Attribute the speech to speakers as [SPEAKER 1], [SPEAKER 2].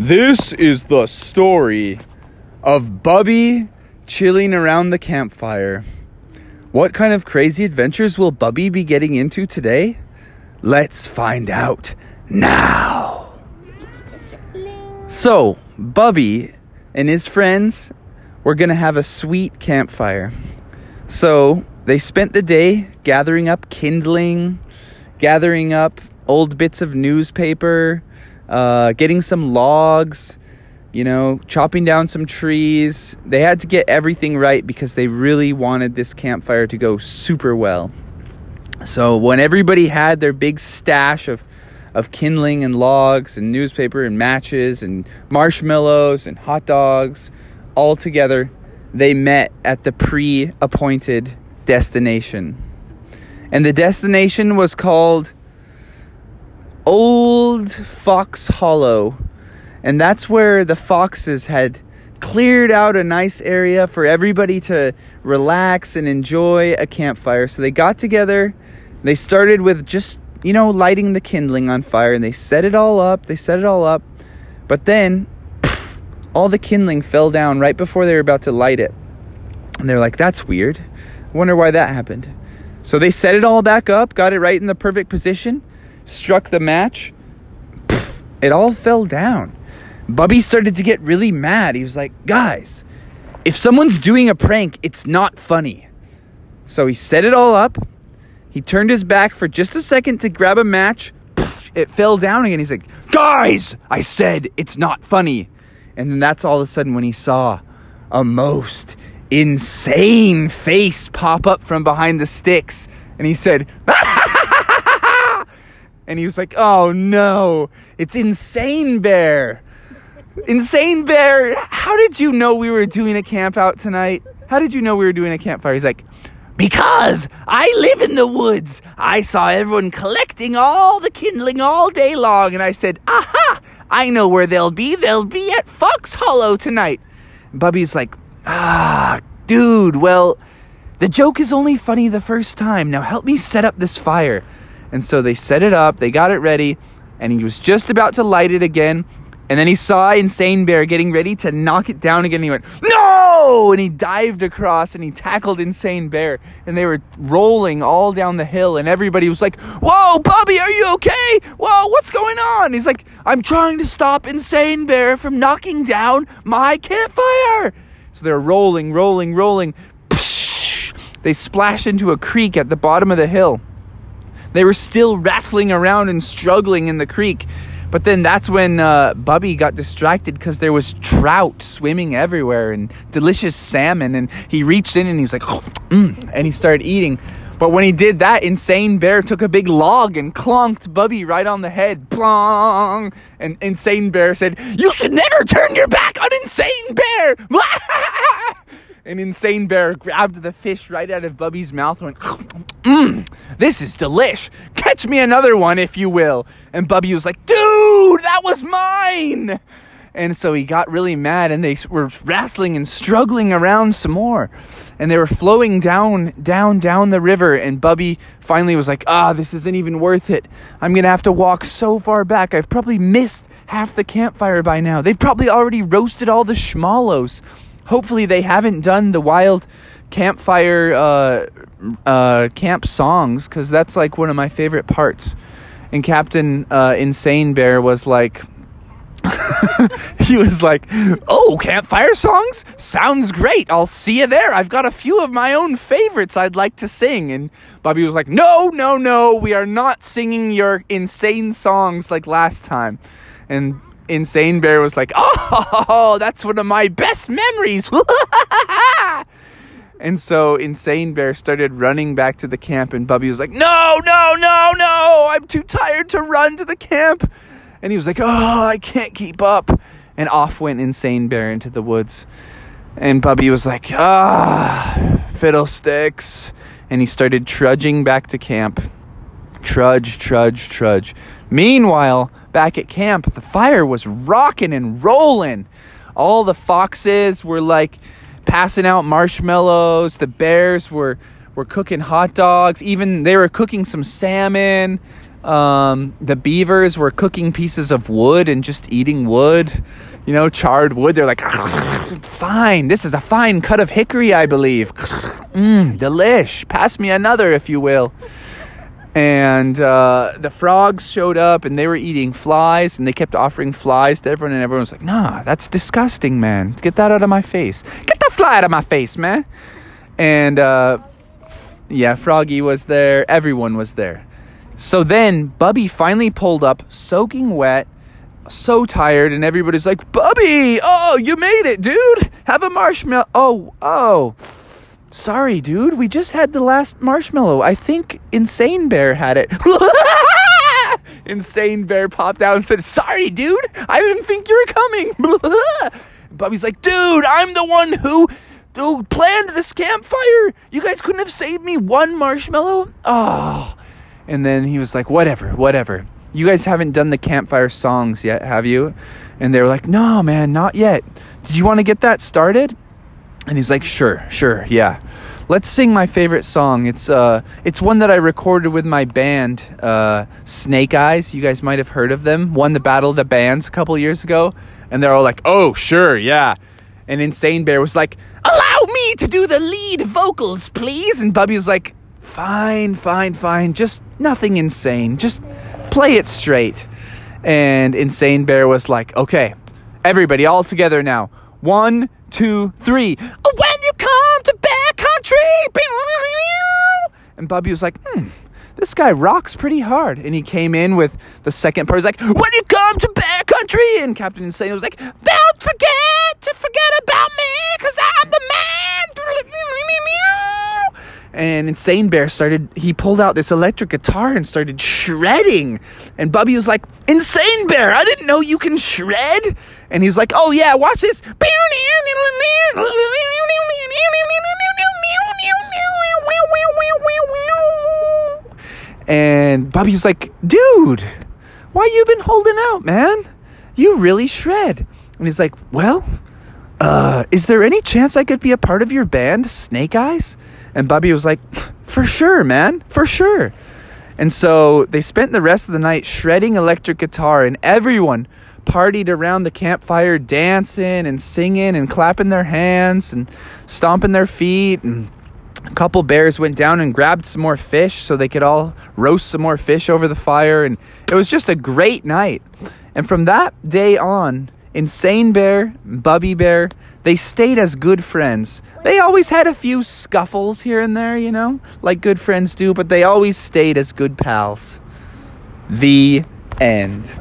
[SPEAKER 1] This is the story of Bubby chilling around the campfire. What kind of crazy adventures will Bubby be getting into today? Let's find out now. So, Bubby and his friends were going to have a sweet campfire. So, they spent the day gathering up kindling, gathering up old bits of newspaper, uh, getting some logs, you know, chopping down some trees. They had to get everything right because they really wanted this campfire to go super well. So when everybody had their big stash of of kindling and logs and newspaper and matches and marshmallows and hot dogs all together, they met at the pre-appointed destination. And the destination was called Old Fox Hollow. And that's where the foxes had cleared out a nice area for everybody to relax and enjoy a campfire. So they got together. They started with just, you know, lighting the kindling on fire and they set it all up. They set it all up. But then pff, all the kindling fell down right before they were about to light it. And they're like, that's weird. Wonder why that happened. So they set it all back up, got it right in the perfect position, struck the match. Pff, it all fell down. Bubby started to get really mad. He was like, guys, if someone's doing a prank, it's not funny. So he set it all up. He turned his back for just a second to grab a match. Pff, it fell down again. He's like, guys, I said it's not funny. And then that's all of a sudden when he saw a most insane face pop up from behind the sticks. And he said, and he was like, oh no, it's Insane Bear. Insane Bear, how did you know we were doing a camp out tonight? How did you know we were doing a campfire? He's like, because I live in the woods. I saw everyone collecting all the kindling all day long, and I said, aha, I know where they'll be. They'll be at Fox Hollow tonight. Bubby's like, ah, dude, well, the joke is only funny the first time. Now help me set up this fire. And so they set it up, they got it ready, and he was just about to light it again and then he saw Insane Bear getting ready to knock it down again. And he went, No! And he dived across and he tackled Insane Bear. And they were rolling all down the hill. And everybody was like, Whoa, Bubby, are you okay? Whoa, what's going on? He's like, I'm trying to stop Insane Bear from knocking down my campfire. So they're rolling, rolling, rolling. They splash into a creek at the bottom of the hill. They were still wrestling around and struggling in the creek. But then that's when uh, Bubby got distracted because there was trout swimming everywhere and delicious salmon. And he reached in and he's like, oh, mm, and he started eating. But when he did that, Insane Bear took a big log and clonked Bubby right on the head. Plong! And Insane Bear said, You should never turn your back on Insane Bear! An insane bear grabbed the fish right out of Bubby's mouth and went, Mmm, this is delish. Catch me another one, if you will. And Bubby was like, Dude, that was mine. And so he got really mad and they were wrestling and struggling around some more. And they were flowing down, down, down the river. And Bubby finally was like, Ah, this isn't even worth it. I'm going to have to walk so far back. I've probably missed half the campfire by now. They've probably already roasted all the schmallows hopefully they haven't done the wild campfire uh, uh, camp songs because that's like one of my favorite parts. And Captain uh, Insane Bear was like, he was like, "Oh, campfire songs sounds great. I'll see you there. I've got a few of my own favorites I'd like to sing." And Bubby was like, "No, no, no. We are not singing your insane songs like last time." And Insane Bear was like, "Oh, that's one of my best memories." and so Insane Bear started running back to the camp and Bubby was like, "No, no, no, no. I'm too tired to run to the camp." And he was like, "Oh, I can't keep up." And off went Insane Bear into the woods. And Bubby was like, "Ah, fiddlesticks." And he started trudging back to camp. Trudge, trudge, trudge. Meanwhile, back at camp, the fire was rocking and rolling. All the foxes were like passing out marshmallows. The bears were were cooking hot dogs. Even they were cooking some salmon. Um, the beavers were cooking pieces of wood and just eating wood, you know, charred wood. They're like, fine, this is a fine cut of hickory, I believe. Mmm, delish. Pass me another, if you will. And uh, the frogs showed up and they were eating flies and they kept offering flies to everyone. And everyone was like, nah, that's disgusting, man. Get that out of my face. Get that fly out of my face, man. And uh, yeah, Froggy was there. Everyone was there. So then Bubby finally pulled up, soaking wet, so tired, and everybody's like, Bubby, oh, you made it, dude. Have a marshmallow. Oh, oh. Sorry, dude. We just had the last marshmallow. I think Insane Bear had it. Insane Bear popped out and said, Sorry, dude. I didn't think you were coming. Bubby's like, Dude, I'm the one who who planned this campfire. You guys couldn't have saved me one marshmallow? Oh. And then he was like, whatever, whatever. You guys haven't done the campfire songs yet, have you? And they were like, no, man, not yet. Did you want to get that started? And he's like, sure, sure, yeah. Let's sing my favorite song. It's uh, it's one that I recorded with my band, uh, Snake Eyes. You guys might have heard of them. Won the Battle of the Bands a couple years ago, and they're all like, "Oh, sure, yeah." And Insane Bear was like, "Allow me to do the lead vocals, please." And Bubby was like, fine, fine, fine. Just nothing insane. Just play it straight. And Insane Bear was like, okay, everybody all together now. One, two, three. When you come to. And Bubby was like, hmm, this guy rocks pretty hard. And he came in with the second part. He's like, when you come to back country. And Captain Insane was like, don't forget to forget about me, because I'm the man and Insane Bear started, he pulled out this electric guitar and started shredding. And Bubby was like, Insane Bear, I didn't know you can shred. And he's like, oh yeah, watch this. And Bubby was like, dude, why you been holding out, man? You really shred. And he's like, well, uh, is there any chance I could be a part of your band, Snake Eyes? And Bubby was like, For sure, man, for sure. And so they spent the rest of the night shredding electric guitar, and everyone partied around the campfire dancing and singing and clapping their hands and stomping their feet. And a couple bears went down and grabbed some more fish so they could all roast some more fish over the fire. And it was just a great night. And from that day on, Insane Bear, Bubby Bear, they stayed as good friends. They always had a few scuffles here and there, you know, like good friends do, but they always stayed as good pals. The end.